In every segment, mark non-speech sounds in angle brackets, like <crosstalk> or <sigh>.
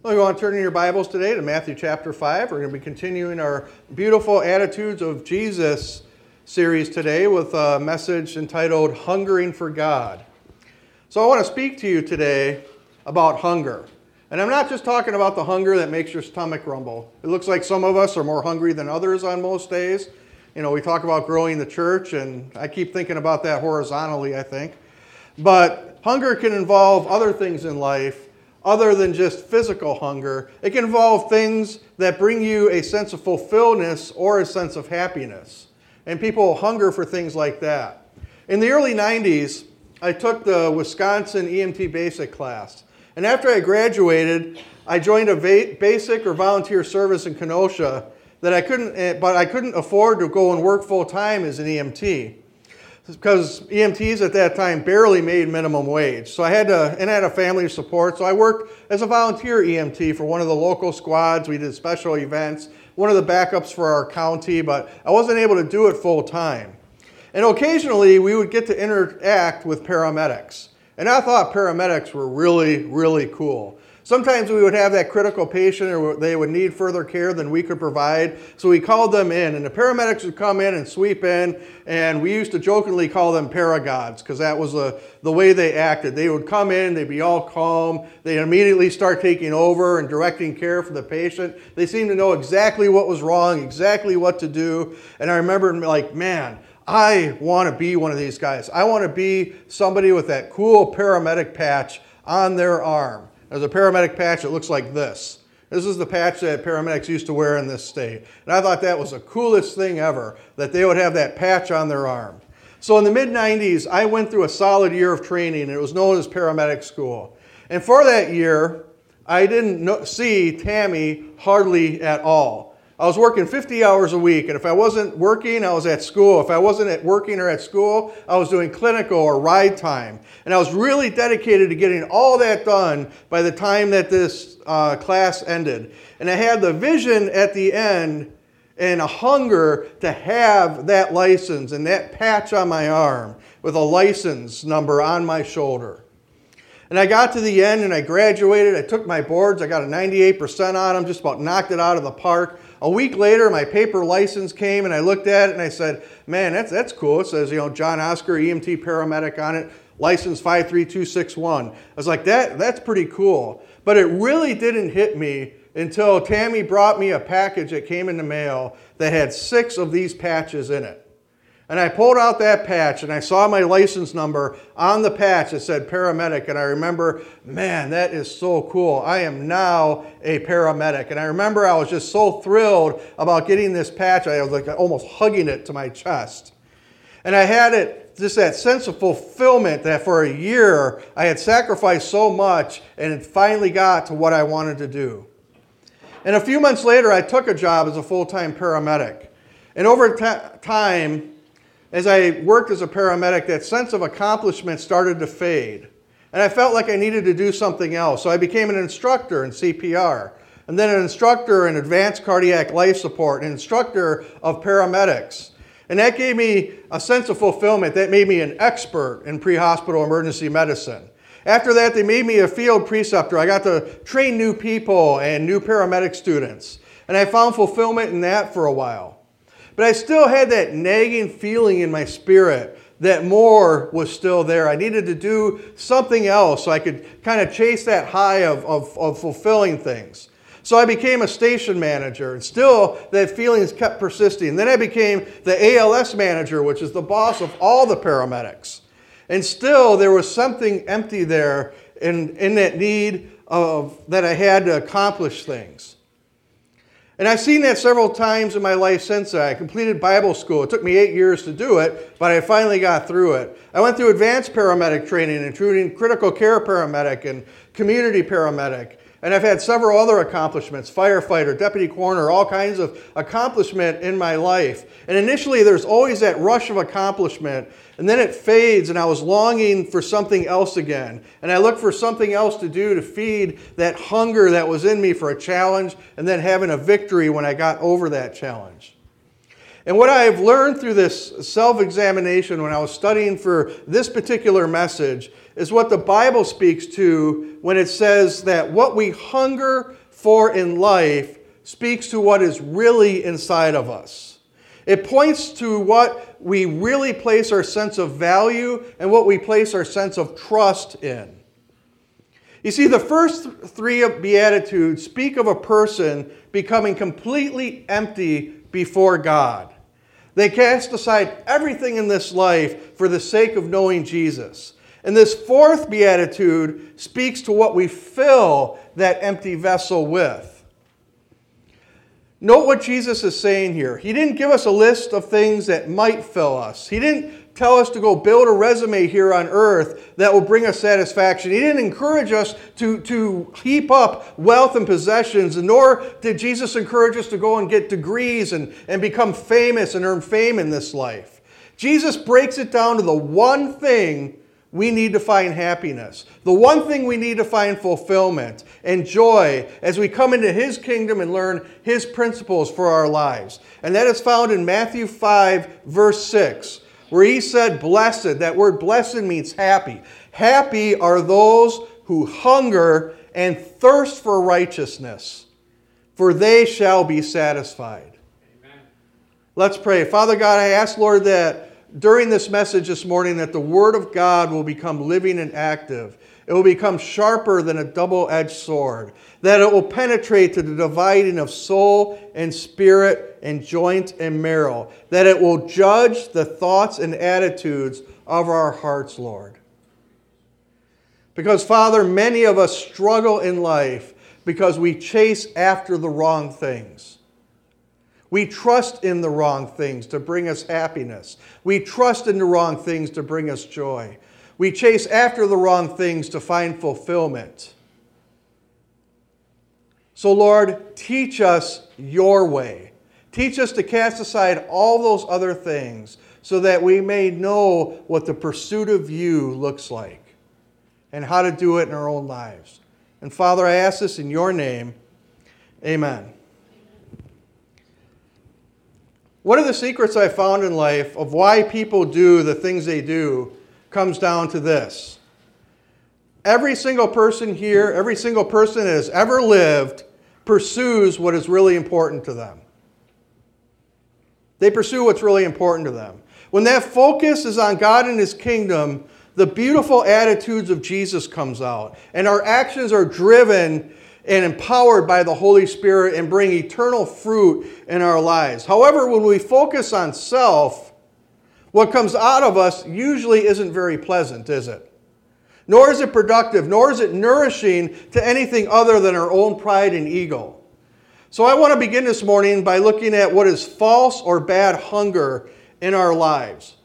Well, you want to turn in your Bibles today to Matthew chapter 5. We're going to be continuing our beautiful Attitudes of Jesus series today with a message entitled Hungering for God. So, I want to speak to you today about hunger. And I'm not just talking about the hunger that makes your stomach rumble. It looks like some of us are more hungry than others on most days. You know, we talk about growing the church, and I keep thinking about that horizontally, I think. But hunger can involve other things in life other than just physical hunger. It can involve things that bring you a sense of fulfillment or a sense of happiness. And people hunger for things like that. In the early 90s, I took the Wisconsin EMT basic class. And after I graduated, I joined a basic or volunteer service in Kenosha that I couldn't, eh, but I couldn't afford to go and work full time as an EMT because EMTs at that time barely made minimum wage. So I had to, and I had a family of support. So I worked as a volunteer EMT for one of the local squads. We did special events, one of the backups for our county, but I wasn't able to do it full time. And occasionally we would get to interact with paramedics. And I thought paramedics were really, really cool. Sometimes we would have that critical patient or they would need further care than we could provide. So we called them in, and the paramedics would come in and sweep in. And we used to jokingly call them paragods because that was the, the way they acted. They would come in, they'd be all calm, they'd immediately start taking over and directing care for the patient. They seemed to know exactly what was wrong, exactly what to do. And I remember, like, man, I want to be one of these guys. I want to be somebody with that cool paramedic patch on their arm. There's a paramedic patch that looks like this. This is the patch that paramedics used to wear in this state. And I thought that was the coolest thing ever, that they would have that patch on their arm. So in the mid 90s, I went through a solid year of training, it was known as paramedic school. And for that year, I didn't see Tammy hardly at all. I was working 50 hours a week, and if I wasn't working, I was at school. If I wasn't at working or at school, I was doing clinical or ride time. And I was really dedicated to getting all that done by the time that this uh, class ended. And I had the vision at the end and a hunger to have that license and that patch on my arm with a license number on my shoulder. And I got to the end and I graduated. I took my boards. I got a 98% on them, just about knocked it out of the park. A week later, my paper license came, and I looked at it and I said, "Man, that's that's cool." It says, you know, John Oscar EMT paramedic on it, license 53261. I was like, "That that's pretty cool." But it really didn't hit me until Tammy brought me a package that came in the mail that had six of these patches in it. And I pulled out that patch and I saw my license number on the patch that said paramedic. And I remember, man, that is so cool. I am now a paramedic. And I remember I was just so thrilled about getting this patch. I was like almost hugging it to my chest. And I had it, just that sense of fulfillment that for a year I had sacrificed so much and it finally got to what I wanted to do. And a few months later, I took a job as a full time paramedic. And over t- time, as I worked as a paramedic, that sense of accomplishment started to fade. And I felt like I needed to do something else. So I became an instructor in CPR, and then an instructor in advanced cardiac life support, an instructor of paramedics. And that gave me a sense of fulfillment. That made me an expert in pre hospital emergency medicine. After that, they made me a field preceptor. I got to train new people and new paramedic students. And I found fulfillment in that for a while. But I still had that nagging feeling in my spirit that more was still there. I needed to do something else so I could kind of chase that high of, of, of fulfilling things. So I became a station manager, and still that feeling kept persisting. Then I became the ALS manager, which is the boss of all the paramedics. And still there was something empty there in, in that need of that I had to accomplish things. And I've seen that several times in my life since I completed Bible school. It took me eight years to do it, but I finally got through it. I went through advanced paramedic training, including critical care paramedic and community paramedic. And I've had several other accomplishments firefighter, deputy coroner, all kinds of accomplishment in my life. And initially, there's always that rush of accomplishment, and then it fades, and I was longing for something else again. And I looked for something else to do to feed that hunger that was in me for a challenge, and then having a victory when I got over that challenge. And what I've learned through this self examination when I was studying for this particular message is what the Bible speaks to when it says that what we hunger for in life speaks to what is really inside of us. It points to what we really place our sense of value and what we place our sense of trust in. You see, the first three Beatitudes speak of a person becoming completely empty before God. They cast aside everything in this life for the sake of knowing Jesus. And this fourth beatitude speaks to what we fill that empty vessel with. Note what Jesus is saying here. He didn't give us a list of things that might fill us. He didn't tell us to go build a resume here on earth that will bring us satisfaction. He didn't encourage us to, to heap up wealth and possessions, nor did Jesus encourage us to go and get degrees and, and become famous and earn fame in this life. Jesus breaks it down to the one thing we need to find happiness, the one thing we need to find fulfillment and joy as we come into His kingdom and learn His principles for our lives. And that is found in Matthew 5, verse 6 where he said blessed. That word blessed means happy. Happy are those who hunger and thirst for righteousness, for they shall be satisfied. Amen. Let's pray. Father God, I ask, Lord, that during this message this morning that the word of God will become living and active. It will become sharper than a double-edged sword, that it will penetrate to the dividing of soul and spirit and joint and marrow, that it will judge the thoughts and attitudes of our hearts, Lord. Because, Father, many of us struggle in life because we chase after the wrong things. We trust in the wrong things to bring us happiness. We trust in the wrong things to bring us joy. We chase after the wrong things to find fulfillment. So, Lord, teach us your way. Teach us to cast aside all those other things so that we may know what the pursuit of you looks like and how to do it in our own lives. And Father, I ask this in your name. Amen. One of the secrets I found in life of why people do the things they do comes down to this. Every single person here, every single person that has ever lived, pursues what is really important to them. They pursue what's really important to them. When that focus is on God and His kingdom, the beautiful attitudes of Jesus comes out, and our actions are driven and empowered by the Holy Spirit and bring eternal fruit in our lives. However, when we focus on self, what comes out of us usually isn't very pleasant, is it? Nor is it productive, nor is it nourishing to anything other than our own pride and ego. So I want to begin this morning by looking at what is false or bad hunger in our lives.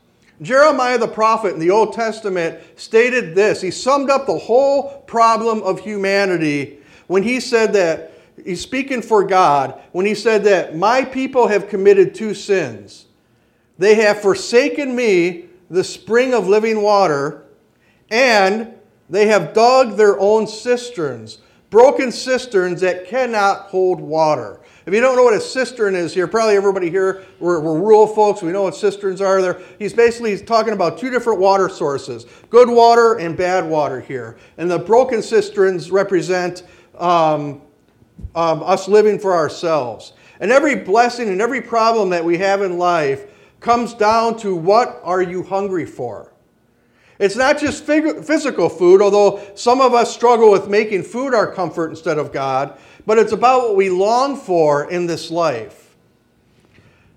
Jeremiah the prophet in the Old Testament stated this. He summed up the whole problem of humanity when he said that, he's speaking for God, when he said that, My people have committed two sins. They have forsaken me, the spring of living water, and they have dug their own cisterns broken cisterns that cannot hold water. If you don't know what a cistern is here, probably everybody here, we're, we're rural folks, we know what cisterns are. There, he's basically talking about two different water sources good water and bad water here. And the broken cisterns represent um, um, us living for ourselves. And every blessing and every problem that we have in life comes down to what are you hungry for? It's not just physical food, although some of us struggle with making food our comfort instead of God, but it's about what we long for in this life.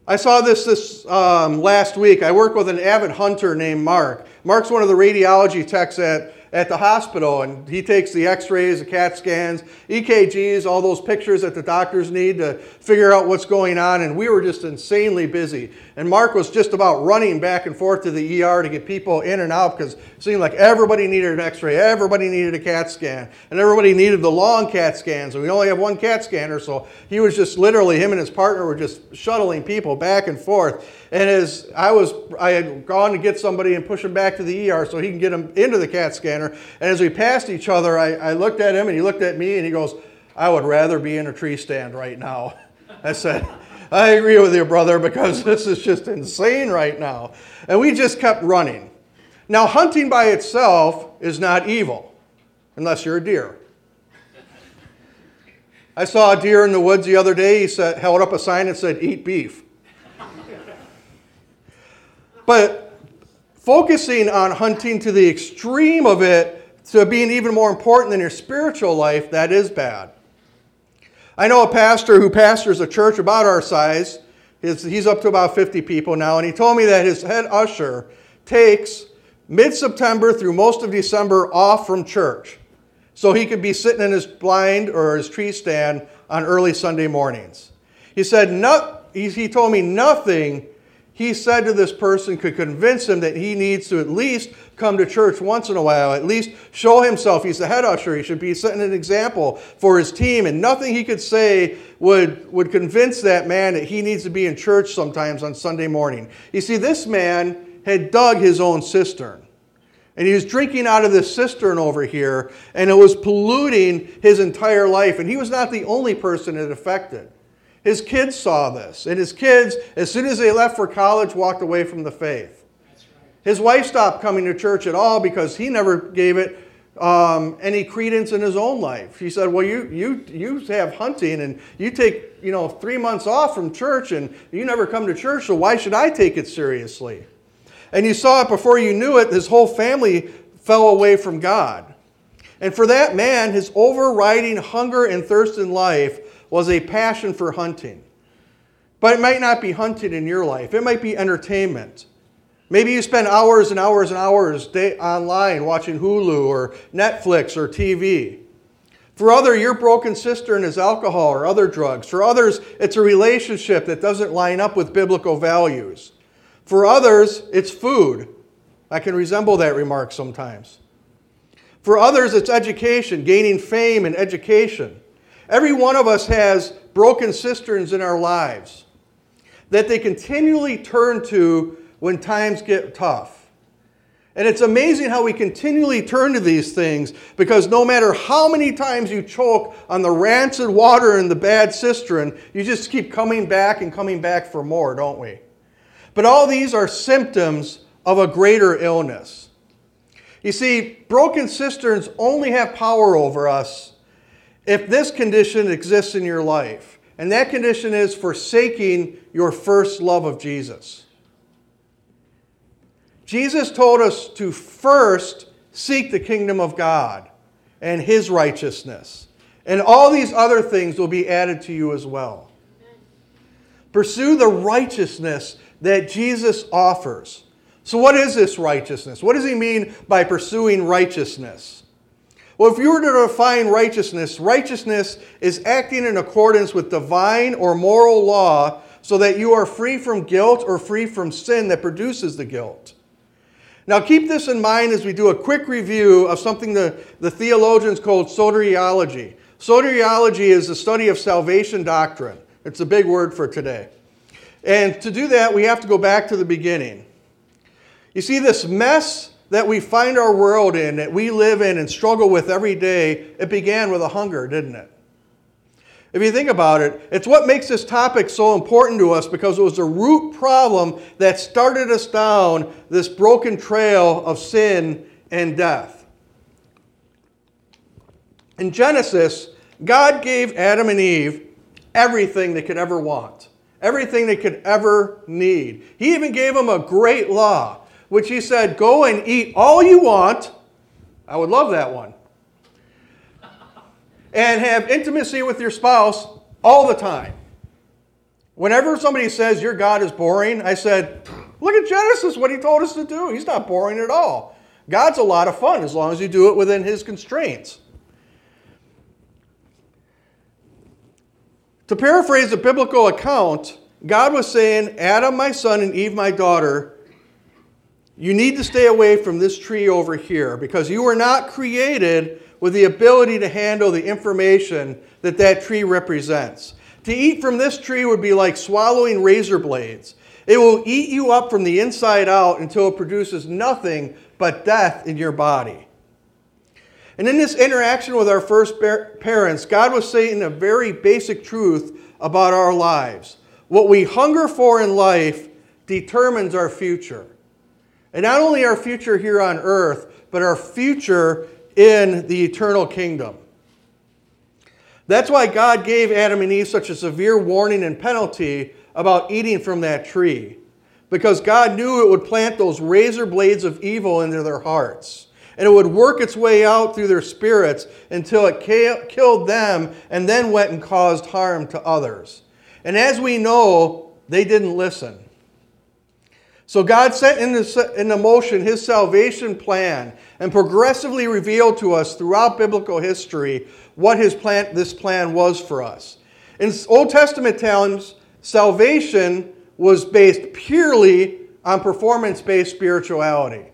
I saw this this um, last week. I work with an avid hunter named Mark. Mark's one of the radiology techs at at the hospital and he takes the x-rays, the CAT scans, EKGs, all those pictures that the doctors need to figure out what's going on and we were just insanely busy. And Mark was just about running back and forth to the ER to get people in and out because it seemed like everybody needed an x-ray, everybody needed a CAT scan, and everybody needed the long CAT scans. And we only have one CAT scanner, so he was just literally, him and his partner were just shuttling people back and forth. And as I was, I had gone to get somebody and push him back to the ER so he can get him into the CAT scanner. And as we passed each other, I, I looked at him and he looked at me and he goes, I would rather be in a tree stand right now. I said, I agree with you, brother, because <laughs> this is just insane right now. And we just kept running. Now, hunting by itself is not evil, unless you're a deer. I saw a deer in the woods the other day. He said, held up a sign that said, Eat beef. but focusing on hunting to the extreme of it to being even more important than your spiritual life, that is bad. I know a pastor who pastors a church about our size. He's up to about 50 people now, and he told me that his head usher takes mid September through most of December off from church so he could be sitting in his blind or his tree stand on early Sunday mornings. He said, no, he told me nothing he said to this person could convince him that he needs to at least come to church once in a while, at least show himself. He's the head usher. He should be setting an example for his team. And nothing he could say would, would convince that man that he needs to be in church sometimes on Sunday morning. You see, this man had dug his own cistern. And he was drinking out of this cistern over here, and it was polluting his entire life. And he was not the only person it affected. His kids saw this, and his kids, as soon as they left for college, walked away from the faith. His wife stopped coming to church at all because he never gave it um, any credence in his own life. He said, "Well, you you you have hunting, and you take you know three months off from church, and you never come to church. So why should I take it seriously?" And you saw it before you knew it. His whole family fell away from God. And for that man, his overriding hunger and thirst in life was a passion for hunting. But it might not be hunting in your life, it might be entertainment. Maybe you spend hours and hours and hours day, online watching Hulu or Netflix or TV. For other, your broken cistern is alcohol or other drugs. For others, it's a relationship that doesn't line up with biblical values. For others, it's food. I can resemble that remark sometimes. For others, it's education, gaining fame and education. Every one of us has broken cisterns in our lives that they continually turn to when times get tough. And it's amazing how we continually turn to these things because no matter how many times you choke on the rancid water in the bad cistern, you just keep coming back and coming back for more, don't we? But all these are symptoms of a greater illness. You see, broken cisterns only have power over us if this condition exists in your life, and that condition is forsaking your first love of Jesus. Jesus told us to first seek the kingdom of God and his righteousness, and all these other things will be added to you as well. Pursue the righteousness that Jesus offers. So, what is this righteousness? What does he mean by pursuing righteousness? Well, if you were to define righteousness, righteousness is acting in accordance with divine or moral law so that you are free from guilt or free from sin that produces the guilt. Now, keep this in mind as we do a quick review of something the, the theologians called soteriology. Soteriology is the study of salvation doctrine. It's a big word for today. And to do that, we have to go back to the beginning. You see, this mess that we find our world in, that we live in and struggle with every day, it began with a hunger, didn't it? If you think about it, it's what makes this topic so important to us because it was a root problem that started us down this broken trail of sin and death. In Genesis, God gave Adam and Eve everything they could ever want, everything they could ever need. He even gave them a great law which he said, Go and eat all you want. I would love that one. And have intimacy with your spouse all the time. Whenever somebody says your God is boring, I said, Look at Genesis, what he told us to do. He's not boring at all. God's a lot of fun as long as you do it within his constraints. To paraphrase the biblical account, God was saying, Adam, my son, and Eve, my daughter, you need to stay away from this tree over here because you were not created with the ability to handle the information that that tree represents. To eat from this tree would be like swallowing razor blades. It will eat you up from the inside out until it produces nothing but death in your body. And in this interaction with our first parents, God was saying a very basic truth about our lives. What we hunger for in life determines our future. And not only our future here on earth, but our future in the eternal kingdom. That's why God gave Adam and Eve such a severe warning and penalty about eating from that tree. Because God knew it would plant those razor blades of evil into their hearts. And it would work its way out through their spirits until it killed them and then went and caused harm to others. And as we know, they didn't listen. So God sent set into motion his salvation plan and progressively revealed to us throughout biblical history what his plan, this plan was for us. In Old Testament times, salvation was based purely on performance based spirituality.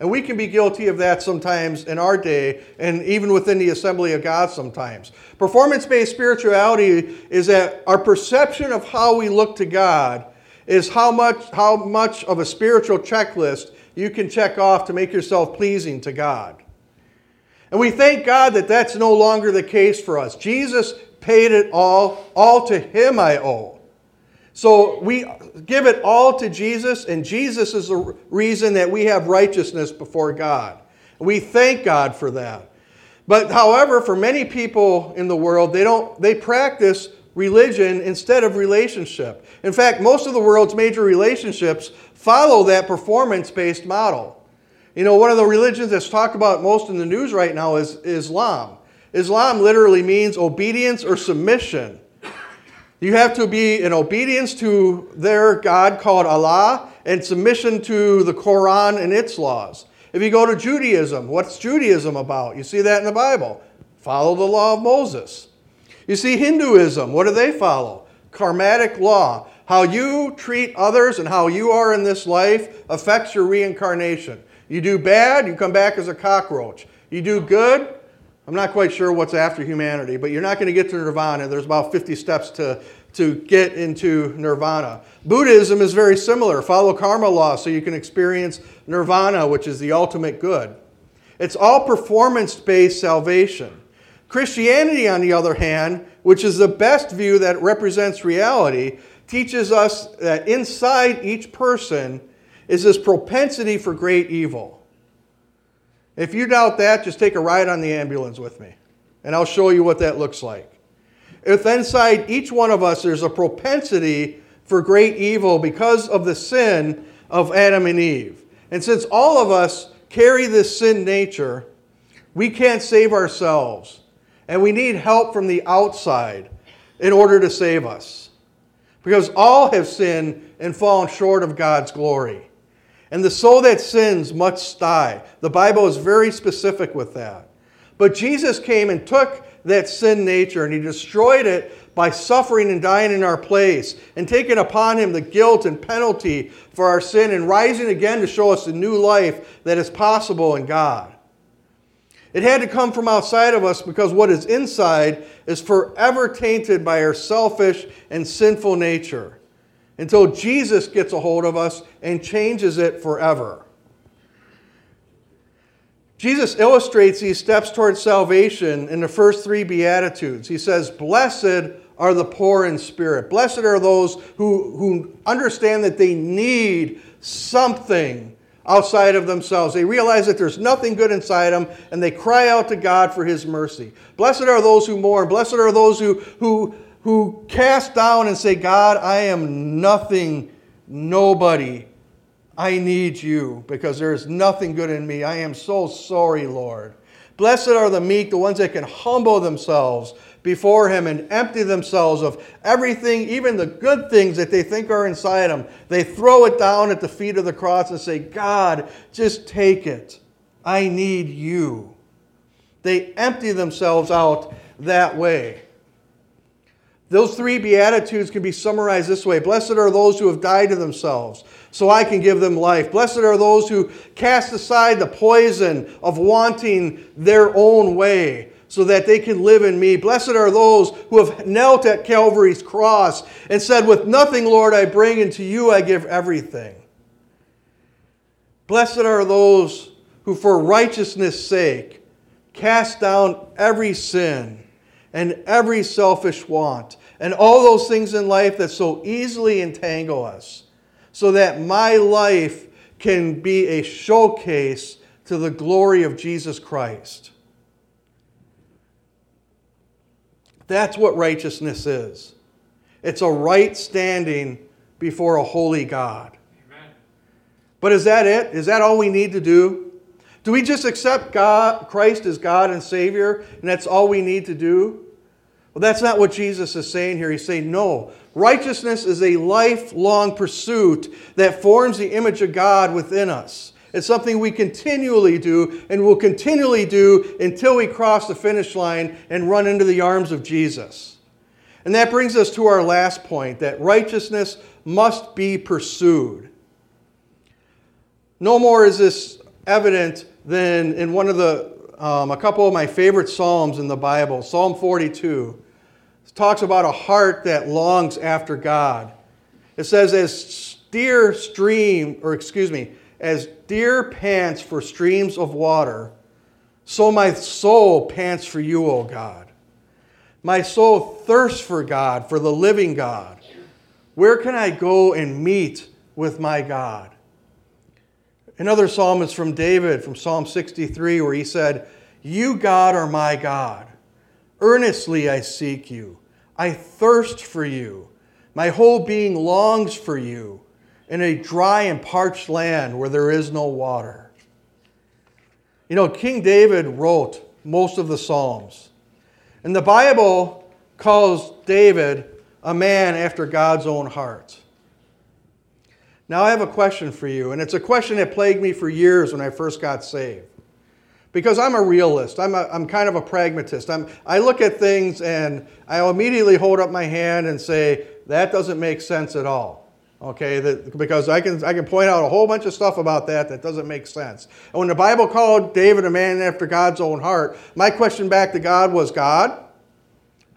And we can be guilty of that sometimes in our day and even within the assembly of God sometimes. Performance based spirituality is that our perception of how we look to God is how much, how much of a spiritual checklist you can check off to make yourself pleasing to God. And we thank God that that's no longer the case for us. Jesus paid it all, all to Him I owe. So we give it all to Jesus, and Jesus is the reason that we have righteousness before God. We thank God for that. But however, for many people in the world, they don't they practice religion instead of relationship. In fact, most of the world's major relationships follow that performance based model. You know, one of the religions that's talked about most in the news right now is Islam. Islam literally means obedience or submission. You have to be in obedience to their God called Allah and submission to the Quran and its laws. If you go to Judaism, what's Judaism about? You see that in the Bible. Follow the law of Moses. You see, Hinduism, what do they follow? Karmatic law. How you treat others and how you are in this life affects your reincarnation. You do bad, you come back as a cockroach. You do good, I'm not quite sure what's after humanity, but you're not going to get to nirvana. There's about 50 steps to, to get into nirvana. Buddhism is very similar. Follow karma law so you can experience nirvana, which is the ultimate good. It's all performance based salvation. Christianity, on the other hand, which is the best view that represents reality, teaches us that inside each person is this propensity for great evil. If you doubt that, just take a ride on the ambulance with me, and I'll show you what that looks like. If inside each one of us there's a propensity for great evil because of the sin of Adam and Eve, and since all of us carry this sin nature, we can't save ourselves and we need help from the outside in order to save us. Because all have sinned and fallen short of God's glory. And the soul that sins must die. The Bible is very specific with that. But Jesus came and took that sin nature and he destroyed it by suffering and dying in our place and taking upon him the guilt and penalty for our sin and rising again to show us a new life that is possible in God. It had to come from outside of us because what is inside is forever tainted by our selfish and sinful nature until Jesus gets a hold of us and changes it forever. Jesus illustrates these steps towards salvation in the first three Beatitudes. He says, Blessed are the poor in spirit. Blessed are those who, who understand that they need something outside of themselves. They realize that there's nothing good inside them and they cry out to God for his mercy. Blessed are those who mourn. Blessed are those who, who, who cast down and say, God, I am nothing, nobody. I need you because there is nothing good in me. I am so sorry, Lord. Blessed are the meek, the ones that can humble themselves before Him and empty themselves of everything, even the good things that they think are inside them. They throw it down at the feet of the cross and say, God, just take it. I need you. They empty themselves out that way. Those three Beatitudes can be summarized this way Blessed are those who have died to themselves, so I can give them life. Blessed are those who cast aside the poison of wanting their own way, so that they can live in me. Blessed are those who have knelt at Calvary's cross and said, With nothing, Lord, I bring, and to you I give everything. Blessed are those who, for righteousness' sake, cast down every sin and every selfish want, and all those things in life that so easily entangle us, so that my life can be a showcase to the glory of Jesus Christ. That's what righteousness is. It's a right standing before a holy God. Amen. But is that it? Is that all we need to do? Do we just accept God, Christ as God and Savior, and that's all we need to do? Well, that's not what Jesus is saying here. He's saying, no. Righteousness is a lifelong pursuit that forms the image of God within us. It's something we continually do and will continually do until we cross the finish line and run into the arms of Jesus. And that brings us to our last point that righteousness must be pursued. No more is this evident than in one of the um, a couple of my favorite psalms in the Bible, Psalm 42. It talks about a heart that longs after God. It says, as deer stream, or excuse me, as deer pants for streams of water, so my soul pants for you, O God. My soul thirsts for God, for the living God. Where can I go and meet with my God? Another psalm is from David, from Psalm 63, where he said, You, God, are my God. Earnestly I seek you. I thirst for you. My whole being longs for you in a dry and parched land where there is no water. You know, King David wrote most of the Psalms. And the Bible calls David a man after God's own heart. Now, I have a question for you, and it's a question that plagued me for years when I first got saved. Because I'm a realist, I'm, a, I'm kind of a pragmatist. I'm, I look at things and I'll immediately hold up my hand and say, that doesn't make sense at all. Okay, that, because I can, I can point out a whole bunch of stuff about that that doesn't make sense. And when the Bible called David a man after God's own heart, my question back to God was God,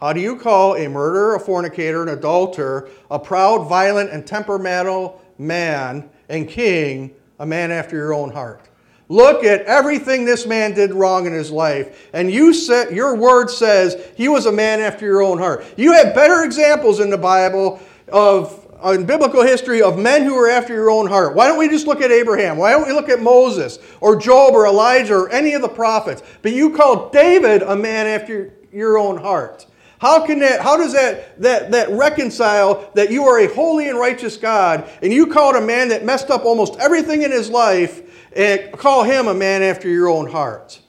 how do you call a murderer, a fornicator, an adulterer, a proud, violent, and temperamental man and king a man after your own heart? Look at everything this man did wrong in his life, and you said your word says he was a man after your own heart. You have better examples in the Bible of in biblical history of men who were after your own heart. Why don't we just look at Abraham? Why don't we look at Moses or Job or Elijah or any of the prophets? But you call David a man after your own heart. How can that, how does that, that, that reconcile that you are a holy and righteous God and you called a man that messed up almost everything in his life and call him a man after your own heart?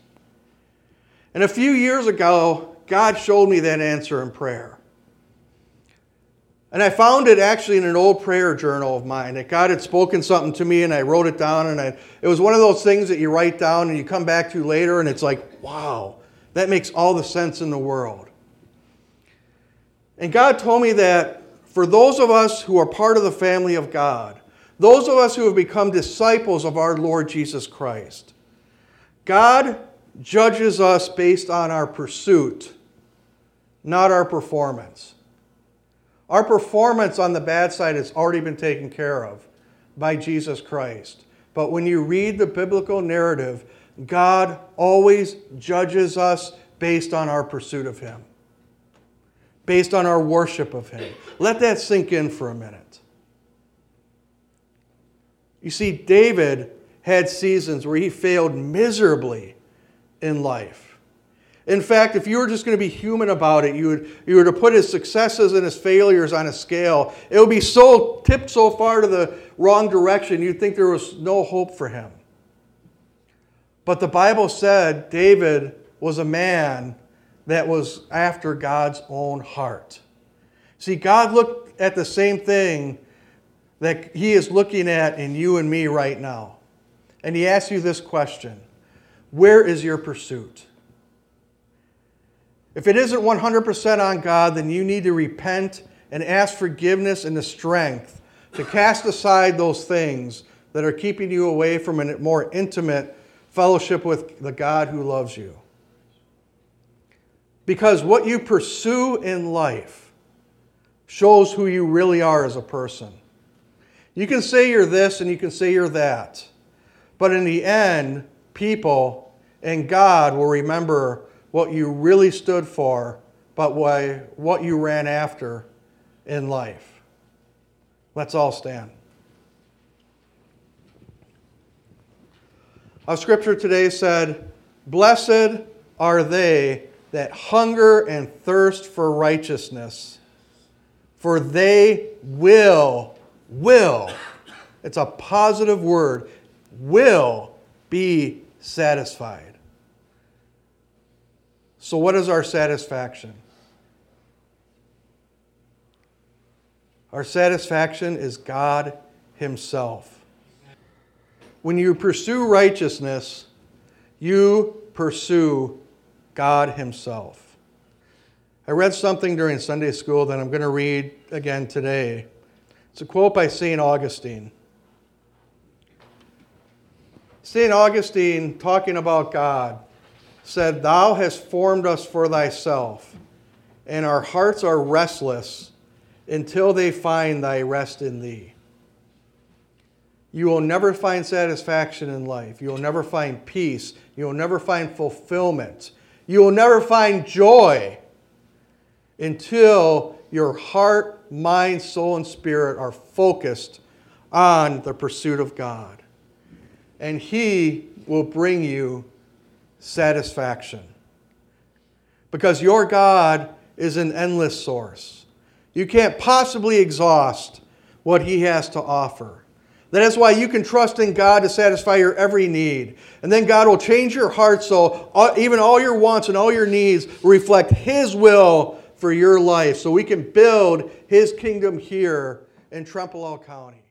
And a few years ago, God showed me that answer in prayer. And I found it actually in an old prayer journal of mine that God had spoken something to me and I wrote it down. And I, it was one of those things that you write down and you come back to later and it's like, wow, that makes all the sense in the world. And God told me that for those of us who are part of the family of God, those of us who have become disciples of our Lord Jesus Christ, God judges us based on our pursuit, not our performance. Our performance on the bad side has already been taken care of by Jesus Christ. But when you read the biblical narrative, God always judges us based on our pursuit of Him, based on our worship of Him. Let that sink in for a minute. You see, David had seasons where he failed miserably in life. In fact, if you were just going to be human about it, you would, you were to put his successes and his failures on a scale, it would be so tipped so far to the wrong direction, you'd think there was no hope for him. But the Bible said David was a man that was after God's own heart. See, God looked at the same thing that He is looking at in you and me right now. And He asks you this question Where is your pursuit? If it isn't 100% on God, then you need to repent and ask forgiveness and the strength to cast aside those things that are keeping you away from a more intimate fellowship with the God who loves you. Because what you pursue in life shows who you really are as a person. You can say you're this and you can say you're that, but in the end, people and God will remember what you really stood for but why, what you ran after in life. Let's all stand. Our scripture today said, Blessed are they that hunger and thirst for righteousness, for they will, will, it's a positive word, will be satisfied. So, what is our satisfaction? Our satisfaction is God Himself. When you pursue righteousness, you pursue God Himself. I read something during Sunday school that I'm going to read again today. It's a quote by St. Augustine. St. Augustine, talking about God, said, Thou hast formed us for thyself, and our hearts are restless until they find thy rest in thee. You will never find satisfaction in life. You will never find peace. You will never find fulfillment. You will never find joy until your heart, mind, soul, and spirit are focused on the pursuit of God. And He will bring you satisfaction. Because your God is an endless source. You can't possibly exhaust what He has to offer. That is why you can trust in God to satisfy your every need. And then God will change your heart so even all your wants and all your needs reflect His will for your life. So we can build His kingdom here in Trempealeau County.